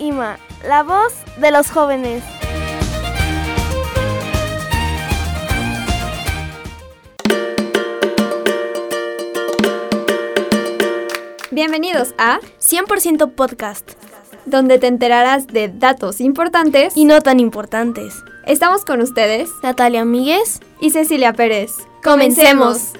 Ima, la voz de los jóvenes. Bienvenidos a 100% podcast. donde te enterarás de datos importantes Y no tan importantes. estamos con ustedes Natalia Míguez. y Cecilia Pérez. Comencemos.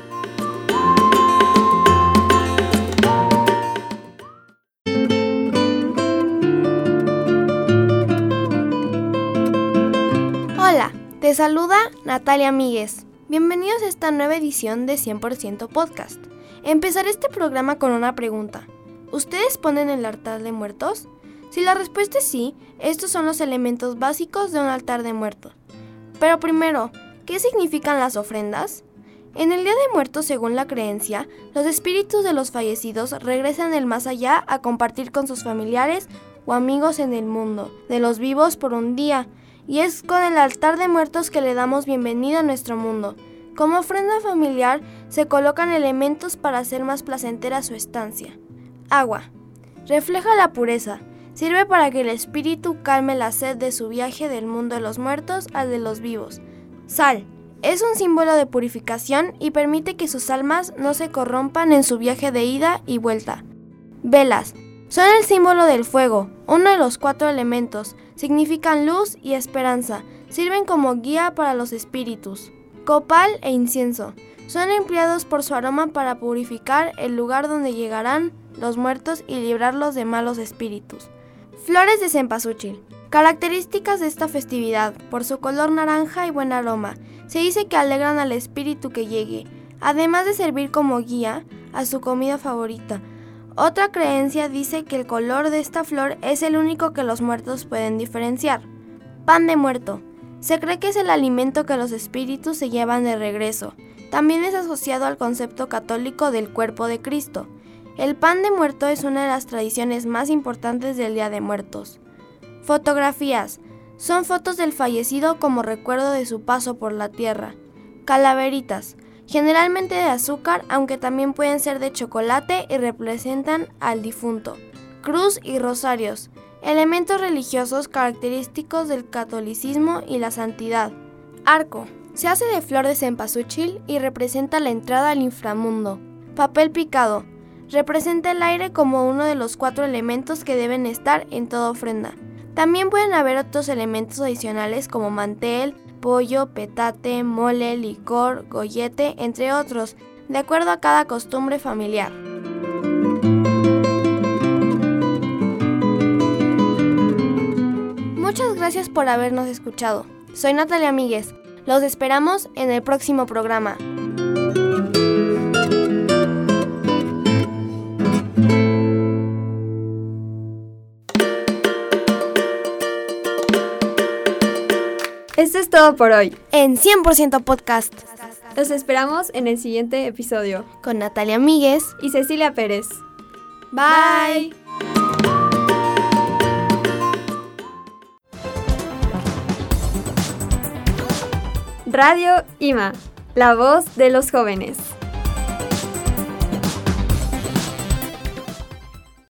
Te saluda Natalia Míguez. Bienvenidos a esta nueva edición de 100% Podcast. Empezaré este programa con una pregunta. ¿Ustedes ponen el altar de muertos? Si la respuesta es sí, estos son los elementos básicos de un altar de muertos. Pero primero, ¿qué significan las ofrendas? En el Día de Muertos, según la creencia, los espíritus de los fallecidos regresan del más allá a compartir con sus familiares o amigos en el mundo de los vivos por un día, y es con el altar de muertos que le damos bienvenida a nuestro mundo. Como ofrenda familiar se colocan elementos para hacer más placentera su estancia. Agua. Refleja la pureza. Sirve para que el espíritu calme la sed de su viaje del mundo de los muertos al de los vivos. Sal. Es un símbolo de purificación y permite que sus almas no se corrompan en su viaje de ida y vuelta. Velas. Son el símbolo del fuego, uno de los cuatro elementos. Significan luz y esperanza. Sirven como guía para los espíritus. Copal e incienso. Son empleados por su aroma para purificar el lugar donde llegarán los muertos y librarlos de malos espíritus. Flores de cempasúchil. Características de esta festividad, por su color naranja y buen aroma, se dice que alegran al espíritu que llegue, además de servir como guía a su comida favorita. Otra creencia dice que el color de esta flor es el único que los muertos pueden diferenciar. Pan de muerto. Se cree que es el alimento que los espíritus se llevan de regreso. También es asociado al concepto católico del cuerpo de Cristo. El pan de muerto es una de las tradiciones más importantes del Día de Muertos. Fotografías. Son fotos del fallecido como recuerdo de su paso por la tierra. Calaveritas. Generalmente de azúcar, aunque también pueden ser de chocolate y representan al difunto. Cruz y rosarios. Elementos religiosos característicos del catolicismo y la santidad. Arco. Se hace de flor de cempasúchil y representa la entrada al inframundo. Papel picado. Representa el aire como uno de los cuatro elementos que deben estar en toda ofrenda. También pueden haber otros elementos adicionales como mantel, pollo, petate, mole, licor, gollete, entre otros, de acuerdo a cada costumbre familiar. Muchas gracias por habernos escuchado. Soy Natalia Míguez. Los esperamos en el próximo programa. Esto es todo por hoy. En 100% Podcast Los esperamos en el siguiente episodio. con Natalia Míguez. Y Cecilia Pérez. Bye. Radio IMA, la voz de los jóvenes.